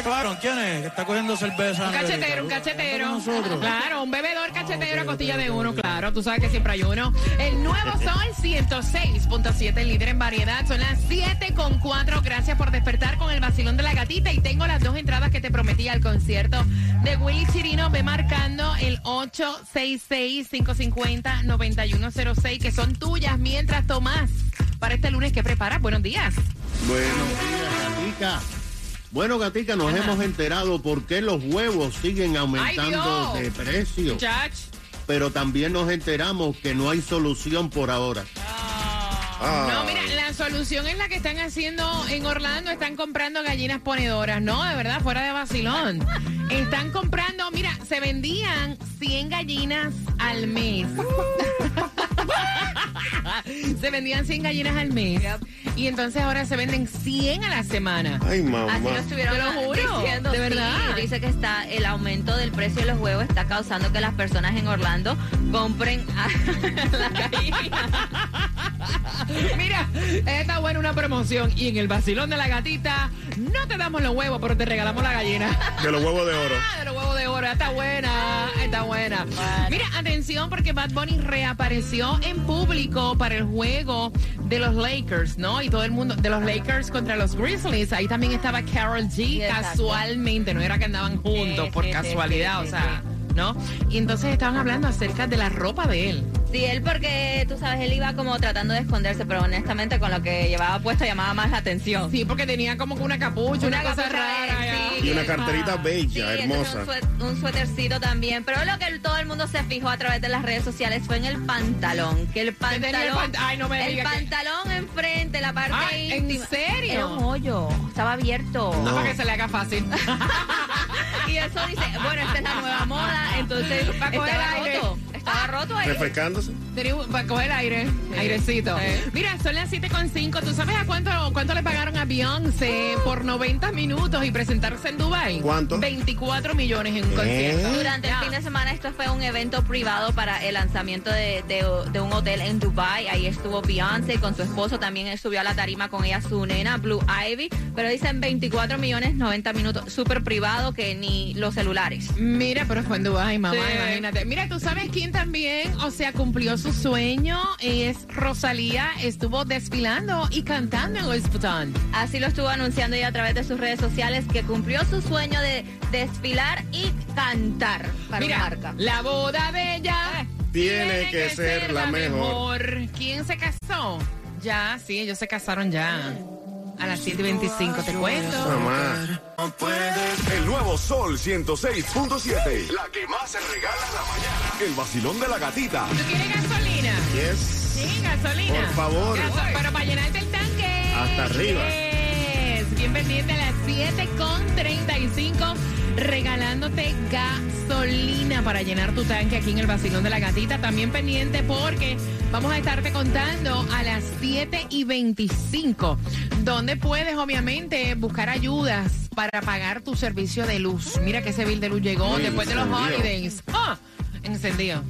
Mira, ¿qué está claro? ¿Quién es? Que está cogiendo cerveza. Un cachetero, un cachetero. Claro, un bebedor cachetero a costilla de uno, claro. Tú sabes que siempre hay uno. El nuevo Sol 106.7, el líder en variedad. Son las 7 con 4. Gracias por despertar con el vacilón de la gatita. Y tengo las dos entradas que te prometí al concierto de Willy Chirino. Ve marcando el 866-550-9106, que son tuyas. Mientras Tomás, para este lunes, ¿qué preparas? Buenos días. Buenos días, Gatica. Bueno, Gatica, nos hemos enterado por qué los huevos siguen aumentando Ay, de precio. Chach. Pero también nos enteramos que no hay solución por ahora. No, mira, la solución es la que están haciendo en Orlando. Están comprando gallinas ponedoras. No, de verdad, fuera de vacilón. Están comprando, mira, se vendían 100 gallinas al mes. Se vendían 100 gallinas al mes. Y entonces ahora se venden 100 a la semana. Ay, mamá. Así lo estuvieron Te lo juro, diciendo. de sí. verdad. dice que está el aumento del precio de los huevos está causando que las personas en Orlando compren a la gallina. Mira, está buena una promoción. Y en el vacilón de la gatita, no te damos los huevos, pero te regalamos la gallina. De los huevos de oro. Está buena, está buena. Mira, atención porque Bad Bunny reapareció en público para el juego de los Lakers, ¿no? Y todo el mundo, de los Lakers contra los Grizzlies. Ahí también estaba Carol G casualmente, no era que andaban juntos por casualidad, o sea, ¿no? Y entonces estaban hablando acerca de la ropa de él. Sí, él porque, tú sabes, él iba como tratando de esconderse, pero honestamente con lo que llevaba puesto llamaba más la atención. Sí, porque tenía como que una capucha, una, cosa capucha, rara. sí, Y una carterita bella, hermosa. Un, un suétercito también. Pero lo que todo el mundo se fijó a través de las redes sociales fue en el pantalón. Que el el pantalón. pant- Ay, no me el diga que- pantalón enfrente, la parte Ah, ¿en serio? Era un hoyo. Estaba abierto. No, para que se le haga fácil. Y eso dice, bueno, esta es la nueva moda. Entonces, Va a coger aire. roto. Estaba roto ahí. Refrescándose. Para coger aire, airecito. Sí. Mira, son las 7.5. ¿Tú sabes a cuánto, cuánto le pagaron a Beyoncé por 90 minutos y presentarse en Dubai? ¿Cuánto? 24 millones en un concierto. Durante el fin de semana esto fue un evento privado para el lanzamiento de, de- de un hotel en Dubai. Ahí estuvo Beyoncé con su esposo, también subió a la tarima con ella su nena, Blue Ivy. Pero dicen 24 millones 90 minutos, súper privado que ni los celulares. Mira, pero fue en Dubái, mamá, Sí. imagínate. Mira, ¿tú sabes quién también, o sea, cumplió su sueño? Es Rosalía, estuvo desfilando y cantando en Louis Vuitton. Así lo estuvo anunciando ella a través de sus redes sociales que cumplió su sueño de desfilar y cantar para Mira, marca. la boda de ella Tiene que ser la mejor. ¿Quién se casó? Ya, sí, ellos se casaron ya. A las 7.25, te cuento. Mamá. El nuevo Sol 106.7. La que más se regala en la mañana. El vacilón de la gatita. ¿Tú quieres gasolina? Yes. Sí, gasolina. Por favor. Gaso- pero para llenarte el tanque. Hasta arriba. Yes. Bien pendiente a las 7.35 regalándote gasolina para llenar tu tanque aquí en el vacilón de la gatita. También pendiente porque vamos a estarte contando a las 7 y 25 donde puedes obviamente buscar ayudas para pagar tu servicio de luz. Mira que ese bill de luz llegó después de los holidays. ¡Ah! Encendido.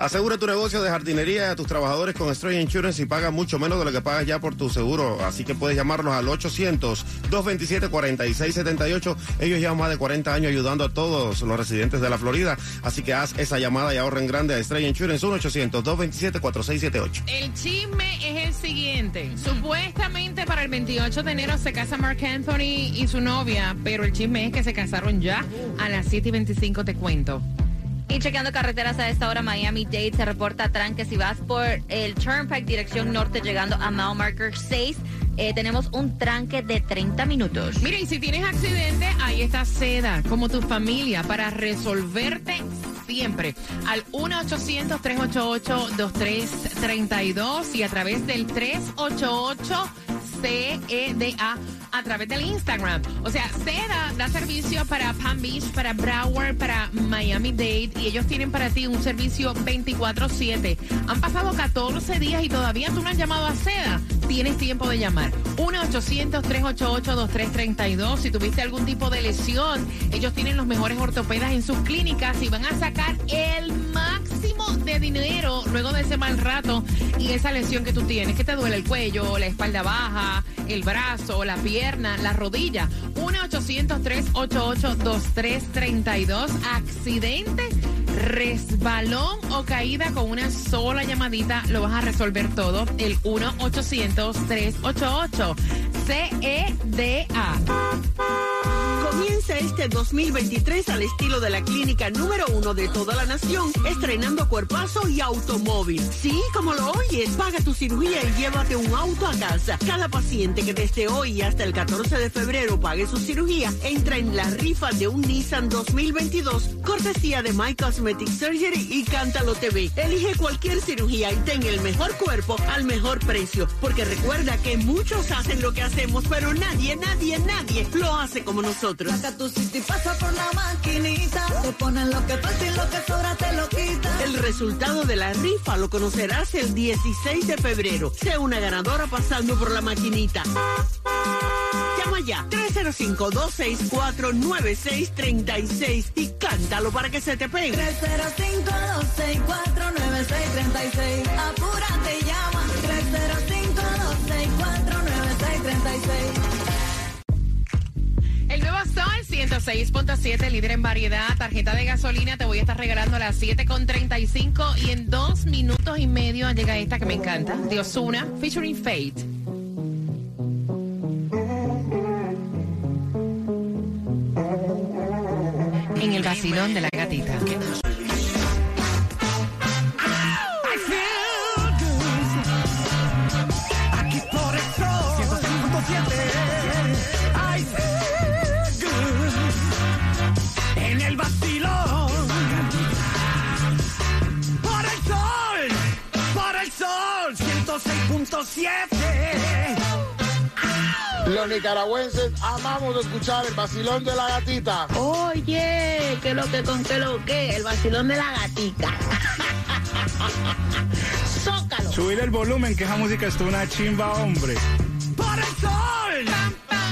Asegura tu negocio de jardinería a tus trabajadores con Stray Insurance y paga mucho menos de lo que pagas ya por tu seguro. Así que puedes llamarlos al 800-227-4678. Ellos llevan más de 40 años ayudando a todos los residentes de la Florida. Así que haz esa llamada y ahorren grande a Stray Insurance 1-800-227-4678. El chisme es el siguiente. Supuestamente para el 28 de enero se casa Mark Anthony y su novia, pero el chisme es que se casaron ya a las 7 y 25, te cuento. Y chequeando carreteras a esta hora, Miami-Dade se reporta tranque. Si vas por el Turnpike dirección norte llegando a mile marker 6, eh, tenemos un tranque de 30 minutos. Mira, y si tienes accidente, ahí está Seda, como tu familia, para resolverte siempre. Al 1-800-388-2332 y a través del 388 CEDA a través del Instagram. O sea, Seda da servicio para Palm Beach, para Broward, para Miami Dade y ellos tienen para ti un servicio 24/7. Han pasado 14 días y todavía tú no has llamado a Seda. Tienes tiempo de llamar. 1-800-388-2332. Si tuviste algún tipo de lesión, ellos tienen los mejores ortopedas en sus clínicas y van a sacar el máximo dinero luego de ese mal rato y esa lesión que tú tienes, que te duele el cuello, la espalda baja, el brazo, la pierna, la rodilla. 1-800-388-2332. Accidente, resbalón o caída con una sola llamadita lo vas a resolver todo. El 1-800-388-CEDA. Comienza este 2023 al estilo de la clínica número uno de toda la nación, estrenando cuerpazo y automóvil. Sí, como lo oyes, paga tu cirugía y llévate un auto a casa. Cada paciente que desde hoy hasta el 14 de febrero pague su cirugía, entra en la rifa de un Nissan 2022, cortesía de My Cosmetic Surgery y Cántalo TV. Elige cualquier cirugía y ten el mejor cuerpo al mejor precio, porque recuerda que muchos hacen lo que hacemos, pero nadie, nadie, nadie lo hace como nosotros. Saca tu city, pasa por la maquinita. Te ponen lo que falta y lo que sobra te lo quita. El resultado de la rifa lo conocerás el 16 de febrero. Sea una ganadora pasando por la maquinita. Llama ya 305-264-9636 y cántalo para que se te pegue. 305-264-9636. 106.7, líder en variedad, tarjeta de gasolina, te voy a estar regalando a las 7.35 y en dos minutos y medio llega esta que me encanta, de Osuna, featuring Fate. En el vacilón de la gatita. Los nicaragüenses amamos escuchar el vacilón de la gatita. Oye, que lo que con que lo que, el vacilón de la. Zócalo. Subir el volumen, que esa música es una chimba, hombre. Por el sol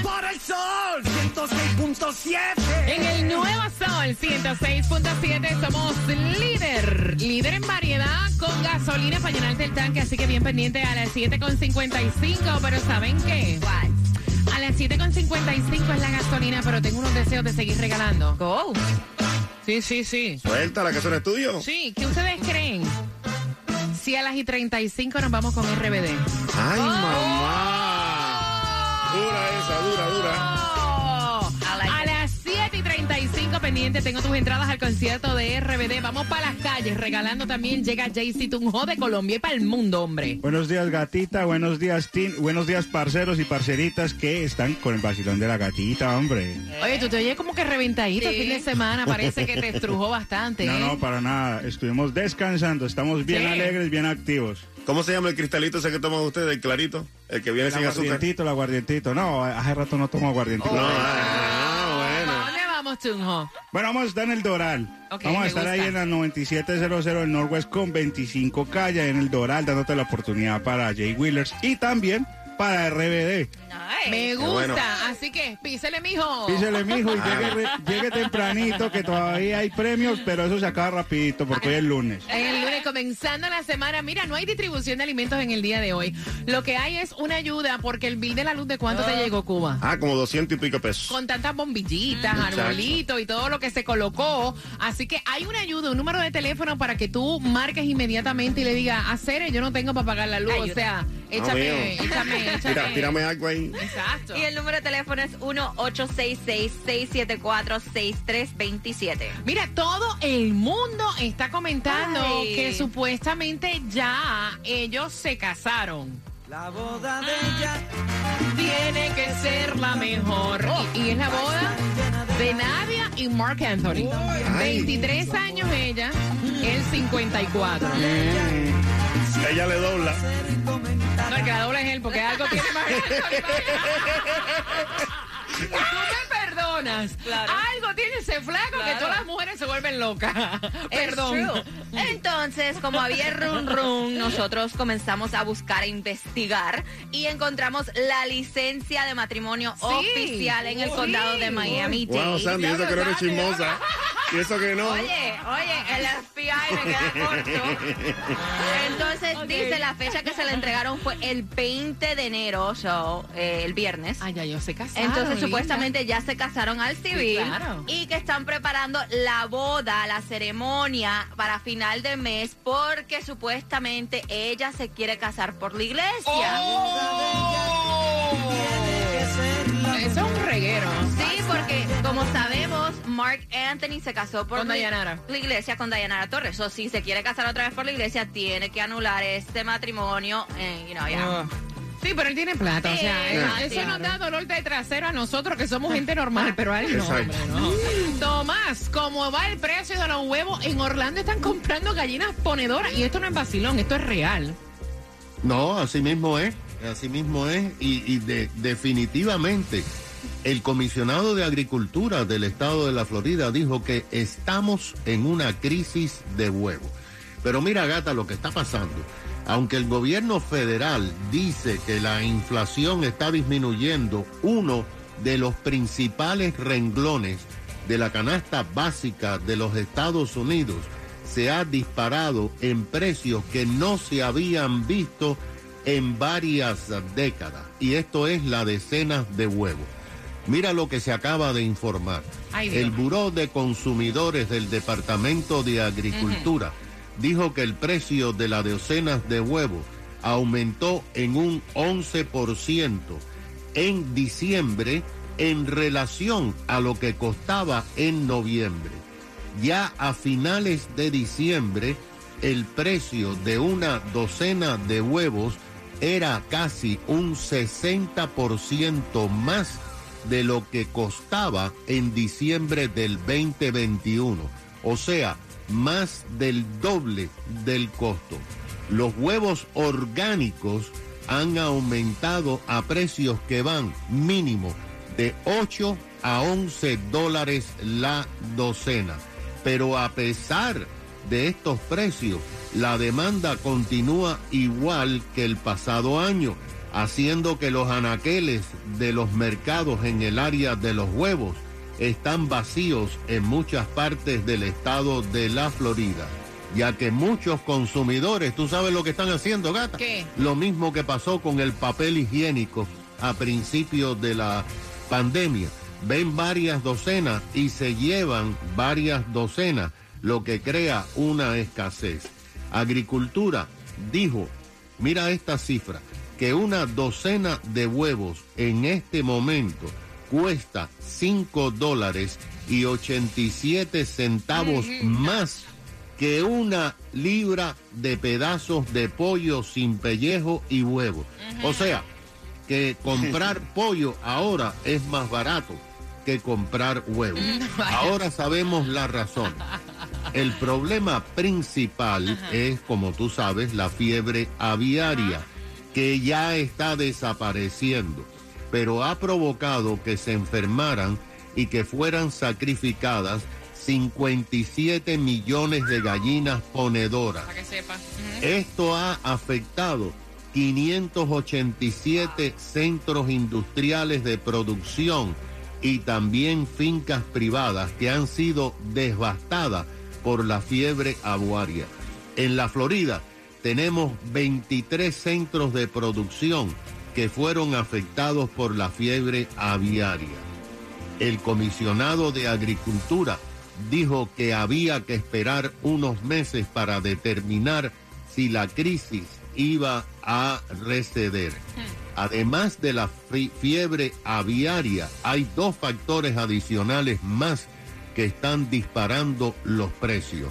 Por el sol 106.7 En el nuevo Sol 106.7 somos líder, líder en variedad con gasolina para llenarte el tanque, así que bien pendiente a las 7.55, pero ¿saben qué? A las 7.55 es la gasolina, pero tengo unos deseos de seguir regalando. Go. Sí, sí, sí. Suelta, que eso no es tuyo. Sí, ¿qué ustedes creen? Si a las y 35 nos vamos con RBD. Ay, mamá. Dura esa, dura, dura. A las 7 y 35 pendiente tengo tus entradas al concierto de RBD. Vamos para las calles regalando también. Llega Jaycee Tunjo de Colombia y para el mundo, hombre. Buenos días, gatita. Buenos días, Tin. Buenos días, parceros y parceritas que están con el vacilón de la gatita, hombre. Oye, tú te oyes como que reventadito el fin de semana. Parece que te estrujó bastante. No, ¿eh? no, para nada. Estuvimos descansando. Estamos bien Sí. alegres, bien activos. ¿Cómo se llama el cristalito ese que toman ustedes, el clarito? El que viene El sin azúcar. aguardientito, el aguardientito. No, hace rato no tomo aguardientito. No, ah, bueno. ¿A dónde vamos, Tunjo? Bueno, vamos a estar en el Doral. Vamos a estar gusta. ahí en la 9700 del Northwest con 25 calles en el Doral, dándote la oportunidad para Jay Wheelers y también para RBD. Me gusta. bueno. Así que písele, mijo. Písele, mijo, y llegue, re- llegue tempranito, que todavía hay premios, pero eso se acaba rapidito, porque hoy es lunes. El lunes comenzando la semana. Mira, no hay distribución de alimentos en el día de hoy. Lo que hay es una ayuda porque el bill de la luz de cuánto te llegó, Cuba. Ah, como 200 y pico pesos. Con tantas bombillitas, Muchacho. arbolitos y todo lo que se colocó. Así que hay una ayuda, un número de teléfono para que tú marques inmediatamente y le digas, hacer, yo no tengo para pagar la luz. O sea, échame, mío. échame, échame. Tira- tírame algo ahí. Exacto. Y el número de teléfono es 1-866-674-6327. Mira, todo el mundo está comentando Ay. que supuestamente ya ellos se casaron. La boda de ella Tiene que ser la mejor. Y, y es la boda de Nadia y Mark Anthony. 23 años ella, él 54. Ella le dobla. No, el que la doble es él, porque algo tiene más. Tú me perdonas. Algo tiene ese flaco que todas las mujeres se vuelven locas. Es Perdón. Entonces, como había run run, nosotros comenzamos a buscar, a investigar y encontramos la licencia de matrimonio Sí. oficial en el Sí. condado de Miami Wow. Sandy, eso que no eres chismosa. Y eso que no. Oye, oye, el FBI me queda corto. Entonces dice la fecha que se le entregaron fue el 20 de enero, so, eh, el viernes. Ay, ya yo se casaron. Entonces linda. supuestamente ya se casaron al civil claro. y que están preparando la boda, la ceremonia para final de mes porque supuestamente ella se quiere casar por la iglesia. Eso como sabemos, Mark Anthony se casó por Con la, Dayanara. la iglesia con Dayanara Torres. O si se quiere casar otra vez por la iglesia, tiene que anular este matrimonio. eh, you know, ya. Sí, pero él tiene plata, o sea, eh, ah, eso nos da dolor de trasero a nosotros que somos gente normal, pero a él no, hombre, no. Tomás, ¿cómo va el precio de los huevos? En Orlando están comprando gallinas ponedoras y esto no es vacilón, esto es real. No, así mismo es, así mismo es, y, y de- definitivamente el comisionado de Agricultura del estado de la Florida dijo que estamos en una crisis de huevos. Pero mira, gata, lo que está pasando. Aunque el gobierno federal dice que la inflación está disminuyendo, uno de los principales renglones de la canasta básica de los Estados Unidos se ha disparado en precios que no se habían visto en varias décadas. Y esto es la decenas de huevos. Mira lo que se acaba de informar. Ay. El Buró de Consumidores del Departamento de Agricultura dijo que el precio de las docenas de huevos aumentó en un 11% en diciembre en relación a lo que costaba en noviembre. Ya a finales de diciembre, el precio de una docena de huevos era casi un 60% más de lo que costaba en diciembre del 2021. O sea, más del doble del costo. Los huevos orgánicos han aumentado a precios que van mínimo de 8 a 11 dólares la docena. Pero a pesar de estos precios, la demanda continúa igual que el pasado año, haciendo que los anaqueles de los mercados en el área de los huevos están vacíos en muchas partes del estado de la Florida, ya que muchos consumidores, tú sabes lo que están haciendo, gata, ¿Qué? lo mismo que pasó con el papel higiénico a principios de la pandemia. Ven varias docenas y se llevan varias docenas, lo que crea una escasez. Agricultura dijo, mira esta cifra, que una docena de huevos en este momento cuesta 5 dólares y 87 centavos más que una libra de pedazos de pollo sin pellejo y huevo. O sea, que comprar pollo ahora es más barato que comprar huevo. Ahora sabemos la razón. El problema principal es, como tú sabes, la fiebre aviaria, que ya está desapareciendo, pero ha provocado que se enfermaran y que fueran sacrificadas 57 millones de gallinas ponedoras. Para que sepa. Esto ha afectado 587 centros industriales de producción y también fincas privadas que han sido devastadas por la fiebre aviaria. En la Florida tenemos 23 centros de producción que fueron afectados por la fiebre aviaria. El comisionado de Agricultura dijo que había que esperar unos meses para determinar si la crisis iba a receder. Además de la fi- fiebre aviaria, hay dos factores adicionales más que están disparando los precios.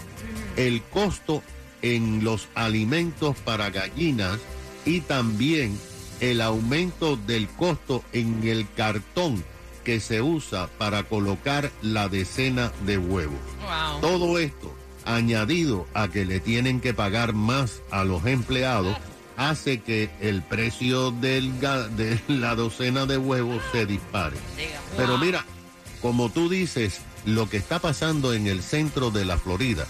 El costo en los alimentos para gallinas y también el aumento del costo en el cartón que se usa para colocar la decena de huevos. Wow. Todo esto, añadido a que le tienen que pagar más a los empleados, hace que el precio del de la docena de huevos se dispare. Pero mira, como tú dices, lo que está pasando en el centro de la Florida,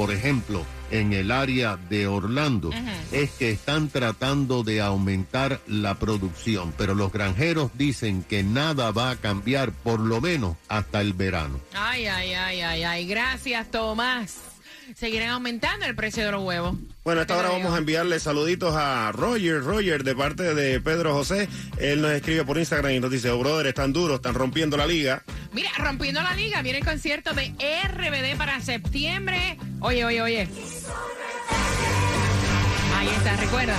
por ejemplo, en el área de Orlando, es que están tratando de aumentar la producción, pero los granjeros dicen que nada va a cambiar por lo menos hasta el verano. Ay, ay, ay, ay, ay. Gracias, Tomás. Seguirán aumentando el precio de los huevos. Bueno, a esta hora vamos a enviarle saluditos a Roger, Roger, de parte de Pedro José. Él nos escribe por Instagram y nos dice, oh, brother, están duros, están rompiendo la liga. Mira, rompiendo la liga, viene el concierto de RBD para septiembre. Oye, oye, oye. Ahí está, recuerda.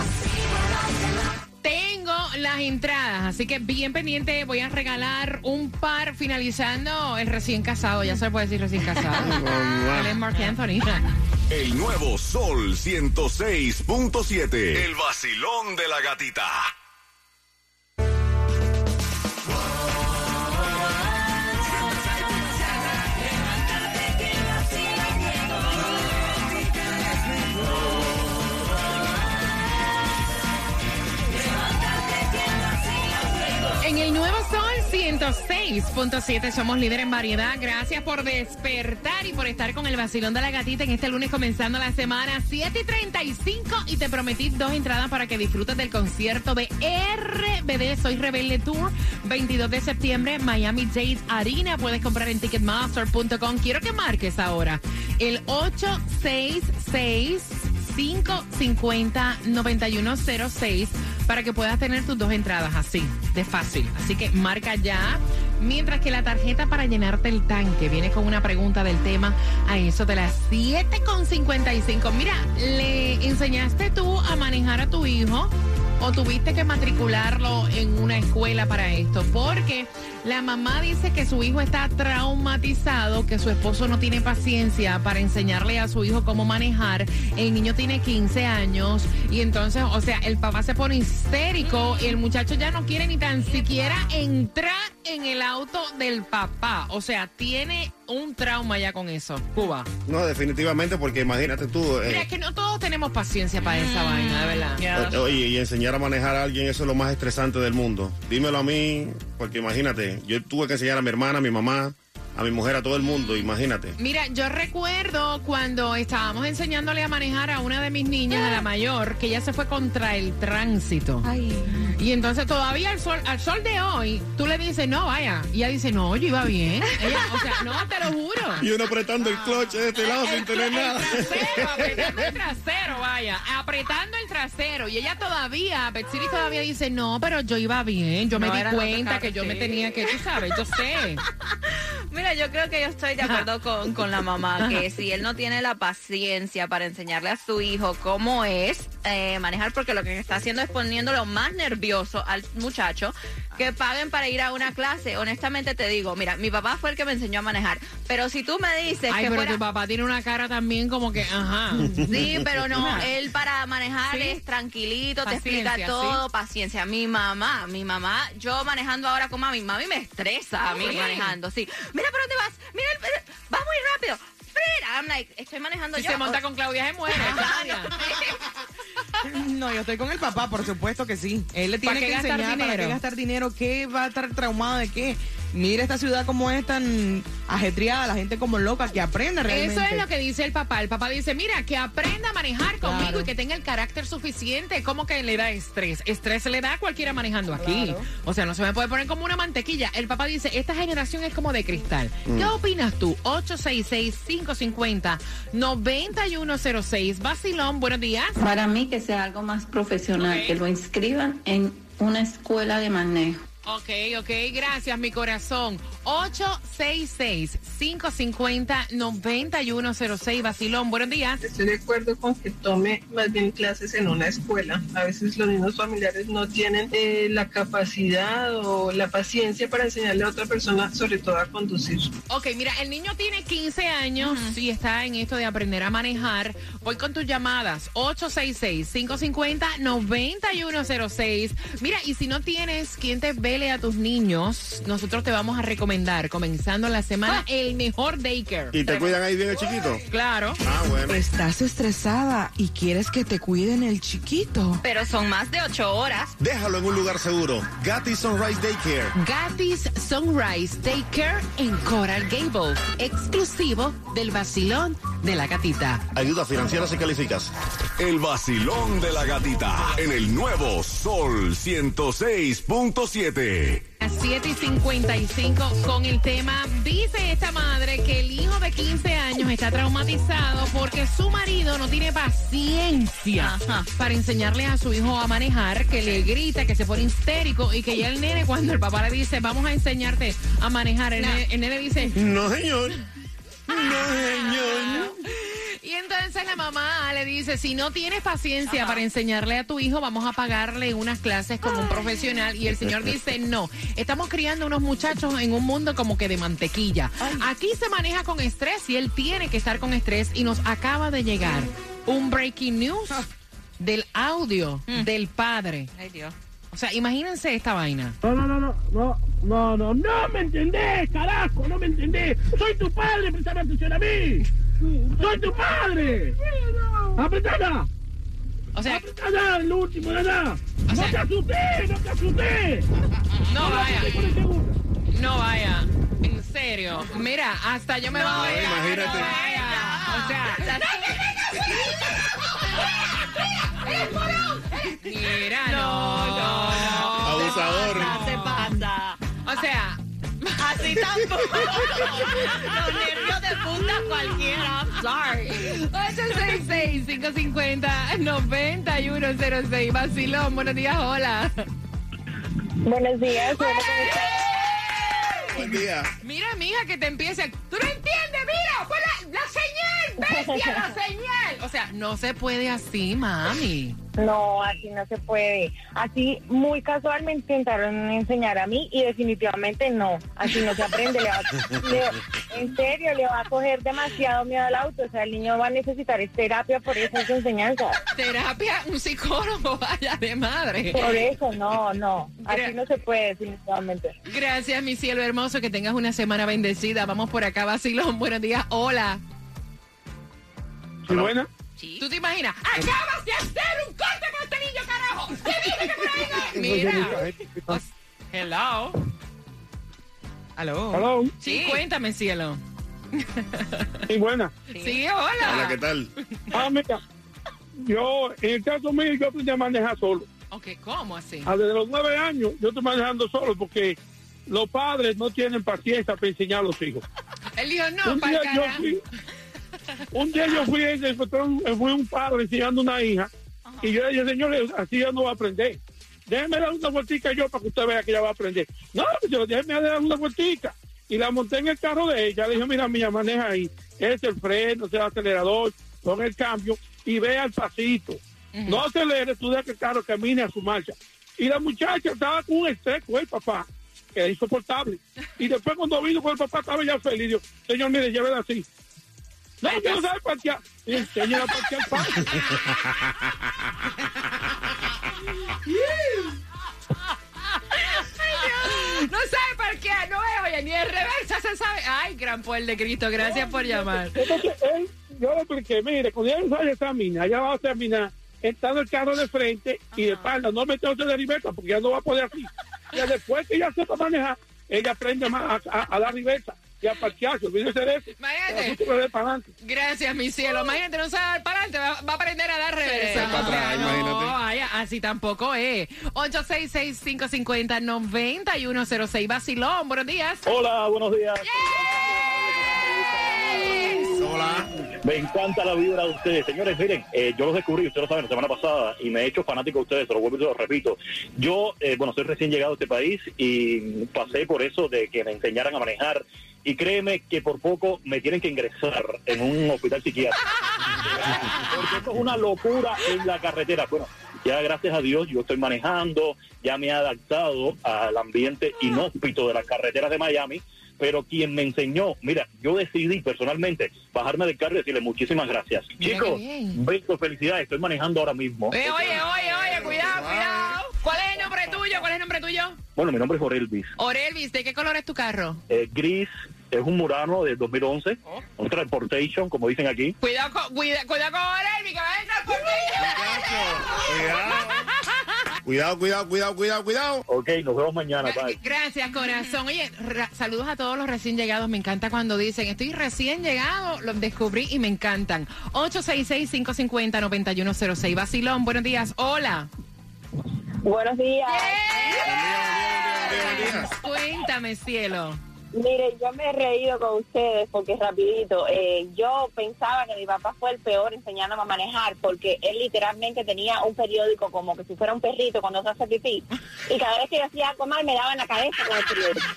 Tengo las entradas, así que bien pendiente, voy a regalar un par finalizando el recién casado, ya se le puede decir recién casado. Él es Mark Anthony. El nuevo Sol 106.7. El vacilón de la gatita. En el Nuevo Sol 106.7 somos líder en variedad. Gracias por despertar y por estar con el vacilón de la gatita en este lunes comenzando la semana 7 y 35 y te prometí dos entradas para que disfrutes del concierto de RBD Soy Rebelde Tour 22 de septiembre Miami Dade Arena. Puedes comprar en ticketmaster.com. Quiero que marques ahora el 866 550-9106 para que puedas tener tus dos entradas así, de fácil. Así que marca ya. Mientras que la tarjeta para llenarte el tanque viene con una pregunta del tema a eso de las 7.55. Mira, ¿le enseñaste tú a manejar a tu hijo? o tuviste que matricularlo en una escuela para esto, porque la mamá dice que su hijo está traumatizado, que su esposo no tiene paciencia para enseñarle a su hijo cómo manejar. El niño tiene 15 años y entonces, o sea, el papá se pone histérico y el muchacho ya no quiere ni tan siquiera entrar en el auto del papá. O sea, tiene un trauma ya con eso. Cuba. No, definitivamente, porque imagínate tú. eh, Mira, es que no todos tenemos paciencia para esa vaina, de verdad. Oye, y enseñar a manejar a alguien, eso es lo más estresante del mundo. Dímelo a mí, porque imagínate, yo tuve que enseñar a mi hermana, a mi mamá, a mi mujer, a todo el mundo, imagínate. Mira, yo recuerdo cuando estábamos enseñándole a manejar a una de mis niñas, a la mayor, que ella se fue contra el tránsito. Y entonces todavía al sol, al sol de hoy, tú le dices, no, vaya. Y ella dice, no, yo iba bien. Ella, o sea, no, te lo juro. Y uno apretando el clutch de este lado sin tener nada. El trasero, apretando el trasero, vaya, apretando el trasero. Y ella todavía, Betsiri todavía dice, no, pero yo iba bien, yo No, me di cuenta que yo me tenía que, tú sabes, yo sé. Mira, yo creo que yo estoy de acuerdo con, con la mamá, que si él no tiene la paciencia para enseñarle a su hijo cómo es eh, manejar, porque lo que está haciendo es poniéndolo más nervioso al muchacho, que paguen para ir a una clase. Honestamente te digo, mira, mi papá fue el que me enseñó a manejar, pero si tú me dices Ay, que pero fuera... tu papá tiene una cara también como que, ajá. Sí, pero no, él para manejar Sí. es tranquilito, te explica todo, sí. paciencia. Mi mamá, mi mamá, yo manejando ahora con mami, mami me estresa a mí Sí. manejando, sí. Mira por dónde vas, mira, el- va muy rápido. Frena, I'm like, estoy manejando Si yo. se monta con Claudia se muere. Claudia. No, yo estoy con el papá, por supuesto que sí. Él le ¿Para tiene que gastar enseñar para dinero? qué gastar dinero, qué va a estar traumado de qué. Mira esta ciudad como es tan ajetreada, la gente como loca, que aprenda realmente. Eso es lo que dice el papá. El papá dice, mira, que aprenda a manejar conmigo Claro. y que tenga el carácter suficiente. ¿Cómo que le da estrés? Estrés le da a cualquiera manejando aquí. Claro. O sea, no se me puede poner como una mantequilla. El papá dice, esta generación es como de cristal. ¿Qué Mm. opinas tú? 866-550-9106. Basilón, buenos días. Para mí que sea algo más profesional, que lo inscriban en una escuela de manejo. Ok, ok, gracias, mi corazón. 866-550-9106. Basilón, buenos días. Estoy de acuerdo con que tome más bien clases en una escuela. A veces los mismos familiares no tienen eh, la capacidad o la paciencia para enseñarle a otra persona, sobre todo a conducir. Ok, mira, el niño tiene 15 años y está en esto de aprender a manejar. Voy con tus llamadas. 866-550-9106. Mira, y si no tienes quien te vele a tus niños, nosotros te vamos a recomendar, comenzando la semana, el mejor daycare. ¿Y te cuidan ahí bien el chiquito? Claro. Ah, bueno. Estás estresada y quieres que te cuiden el chiquito. Pero son más de ocho horas. Déjalo en un lugar seguro. Gatti Sunrise Daycare. Gatis Sunrise Daycare en Coral Gables, exclusivo del vacilón de la gatita. Ayuda financiera si calificas. El vacilón de la gatita en el nuevo Sol 106.7. A 7 y 55 con el tema. Dice esta madre que el hijo de 15 años está traumatizado porque su marido no tiene paciencia para enseñarle a su hijo a manejar, que le grita, que se pone histérico y que ya el nene, cuando el papá le dice, vamos a enseñarte a manejar, el, nene, el nene dice, No, señor. No, señor. La mamá le dice, si no tienes paciencia para enseñarle a tu hijo, vamos a pagarle unas clases como un profesional. Y el señor dice, no, estamos criando unos muchachos en un mundo como que de mantequilla. Aquí se maneja con estrés y él tiene que estar con estrés. Y nos acaba de llegar un breaking news del audio del padre. Ay, Dios. O sea, imagínense esta vaina. No, no, no, no, no, no, no, no me entendés, carajo, no me entendés. Soy tu padre, prestame atención a mí. Soy tu padre. Apretala. O sea, apretala, el último, nada. No te asustes, no te asustes. No te vaya. No vaya. En serio. Mira, hasta yo me voy a imagínate. O sea, Mira, no, no, no. Abusador. Así tampoco. Los nervios de punta cualquiera. I'm sorry. 866-550-9106. Vacilón, buenos días, hola. Buenos días. Buen día. Mira, mija, que te empieza. ¿Tú no entiendes? Mira, fue la, la señal, bestia, la señal. O sea, no se puede así, mami. No, así no se puede. Así muy casual me intentaron enseñar a mí y definitivamente no. Así no se aprende. Le va- le- en serio, le va a coger demasiado miedo al auto. O sea, el niño va a necesitar es terapia por esas enseñanzas. Terapia, un psicólogo, vaya de madre. Por eso, no, no. Así no se puede, definitivamente. Gracias, mi cielo hermoso. Que tengas una semana bendecida. Vamos por acá, Vacilón. Buenos días. Hola. ¿Sí, buena? ¿Tú te imaginas? ¡Acabas de hacer un corte con este niño, carajo! ¡Te dije que por ahí no! Mira. Hello. Aló. Hello. Sí, cuéntame, cielo. Sí, buena. Sí, hola. Hola, ¿qué tal? Ah, mira, yo, en el caso mío, yo aprendí a manejar solo. Ok, ¿cómo así? Ah, Desde los nueve años yo estoy manejando solo porque los padres no tienen paciencia para enseñar a los hijos. Él dijo, no, para yo fui, un día yo fui, encontré un, fui un padre enseñando una hija y yo le dije, señores, así ya no va a aprender. Déjeme dar una vueltica yo para que usted vea que ella va a aprender. No, yo déjeme dar una vueltica. Y la monté en el carro de ella. Le dije, mira, mía, maneja ahí. Es el freno, es el acelerador, pon el cambio y vea el pasito. No acelere, tú deja que el carro camine a su marcha. Y la muchacha estaba con un estrés con el papá, que es insoportable. Y después cuando vino con el papá estaba ya feliz. Dijo, señor, mire, llévela así. No, que no sabe parquear. Y enseña a parquear fácil. No sabe por qué, no es, oye, ni en reversa se sabe. Ay, gran poder de Cristo, gracias por llamar. Entonces, él, yo le expliqué, mire, cuando ella vaya a examinar, ella va a terminar entrando el carro de frente y de espalda, no meterse de reversa, porque ya no va a poder así. Y después que ella sepa manejar, ella aprende más a, a- a dar. Y a parquearse, olvídese de eso. Imagínate. El asunto es de para adelante. Gracias, mi cielo. Imagínate, no sabe dar para adelante, va, va a aprender a dar reversa. para atrás, no, imagínate. vaya, así tampoco es. 866-550-9106. Vacilón, buenos días. Hola, buenos días. Hola. Me encanta la vibra de ustedes. Señores, miren, eh, yo los descubrí, ustedes lo saben, la semana pasada y me he hecho fanático de ustedes, se lo vuelvo y se lo repito. Yo, eh, bueno, soy recién llegado a este país y pasé por eso de que me enseñaran a manejar y créeme que por poco me tienen que ingresar en un hospital psiquiátrico. Porque esto es una locura en la carretera. Bueno, ya gracias a Dios yo estoy manejando, ya me he adaptado al ambiente inhóspito de las carreteras de Miami, pero quien me enseñó, mira, yo decidí personalmente bajarme del carro y decirle muchísimas gracias. Mira Chicos, besos, felicidades, estoy manejando ahora mismo. Eh, oye, oye, oye, cuidado, cuidado. ¿Cuál es el nombre tuyo? ¿Cuál es el nombre tuyo? Bueno, mi nombre es Orelvis. Orelvis, ¿de qué color es tu carro? Eh, gris, es un Murano de 2011, un Transportation, como dicen aquí. Cuidado con, cuida- cuidado con Orelvis, que va a por Cuidado, cuidado, cuidado, cuidado, cuidado. Ok, nos vemos mañana. bye. Gracias, corazón. Oye, saludos a todos los recién llegados. Me encanta cuando dicen, estoy recién llegado, los descubrí y me encantan. 866-550-9106. Basilón, buenos días. Hola. Buenos días. Cuéntame, cielo. Mire, yo me he reído con ustedes porque rapidito, eh, yo pensaba que mi papá fue el peor enseñándome a manejar porque él literalmente tenía un periódico como que si fuera un perrito cuando se hace pipí y cada vez que yo hacía algo mal me daba en la cabeza con el periódico.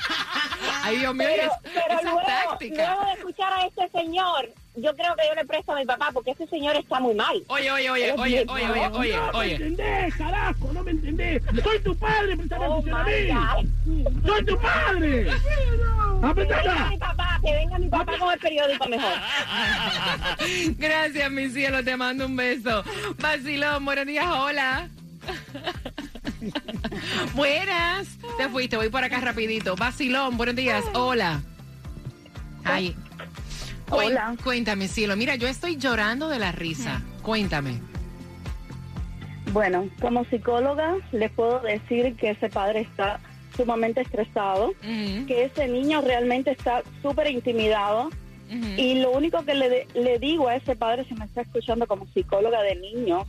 Ay, Dios mío, pero, es- pero esa luego, táctica. luego de escuchar a este señor, yo creo que yo le presto a mi papá porque ese señor está muy mal. Oye, oye, oye, es oye, oye, oye, oye, No me oye. entendés, carajo, no me entendés. Soy tu padre, prestame Oh, atención a mí. Soy tu padre. Que venga Apretala. mi papá, que venga mi papá con el periódico mejor. Gracias, mi cielo, te mando un beso. Vacilón, buenos días, hola. Buenas. Te fuiste, voy por acá rapidito. Vacilón, buenos días, hola. Ay. Hola. Cuéntame, cielo. Mira, yo estoy llorando de la risa. Cuéntame. Bueno, como psicóloga les puedo decir que ese padre está sumamente estresado, que ese niño realmente está súper intimidado. Y lo único que le, de- le digo a ese padre, si me está escuchando como psicóloga de niños,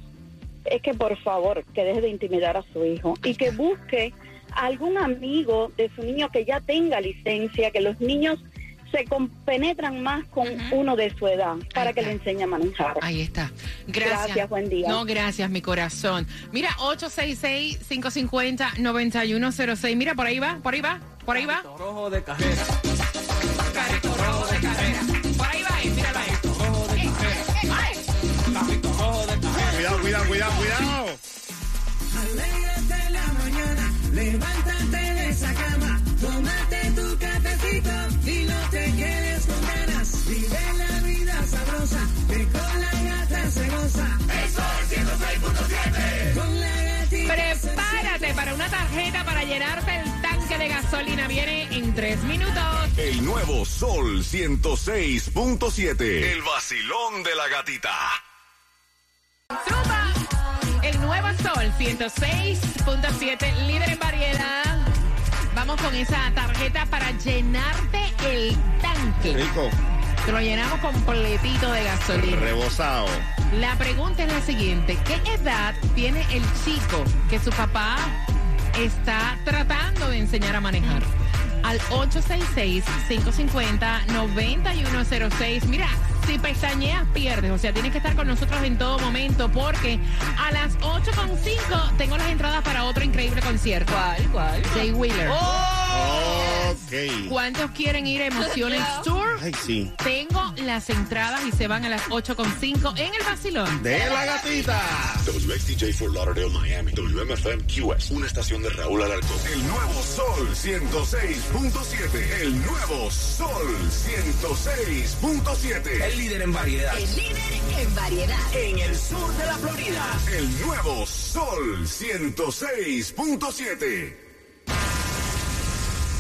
es que por favor que deje de intimidar a su hijo y que busque algún amigo de su niño que ya tenga licencia, que los niños se compenetran más con uno de su edad para que le enseñe a manejar. Ahí está. Gracias. Gracias, buen día. No, gracias, mi corazón. Mira, 866-550-9106. Mira, por ahí va, por ahí va, por ahí va. Rojo de cajera. Carrito rojo de carrera. Por ahí va, eh, míralo ahí. Eh, eh, ay. Cuidado, cuidado, cuidado, cuidado. Alégrate la mañana, una tarjeta para llenarte el tanque de gasolina. Viene en tres minutos. El nuevo Sol 106.7. El vacilón de la gatita. Zumba. El nuevo sol 106.7, líder en variedad. Vamos con esa tarjeta para llenarte el tanque. Rico. Te lo llenamos completito de gasolina. Rebosado. La pregunta es la siguiente: ¿Qué edad tiene el chico que su papá está tratando de enseñar a manejar? Al 866-550-9106. Mira, si pestañeas, pierdes. O sea, tienes que estar con nosotros en todo momento porque a las 8.5 tengo las entradas para otro increíble concierto. ¿Cuál? ¿Cuál? Jay Wheeler. ¿Cuántos quieren ir a Emociones Tour? Ay, sí. Tengo las entradas y se van a las 8.5 en el vacilón. De la gatita. WXTJ for Lauderdale, Miami. WMFM QS. Una estación de Raúl Alarcón. El nuevo Sol 106.7. El nuevo Sol 106.7. El líder en variedad. El líder en variedad. En el sur de la Florida. El nuevo Sol 106.7.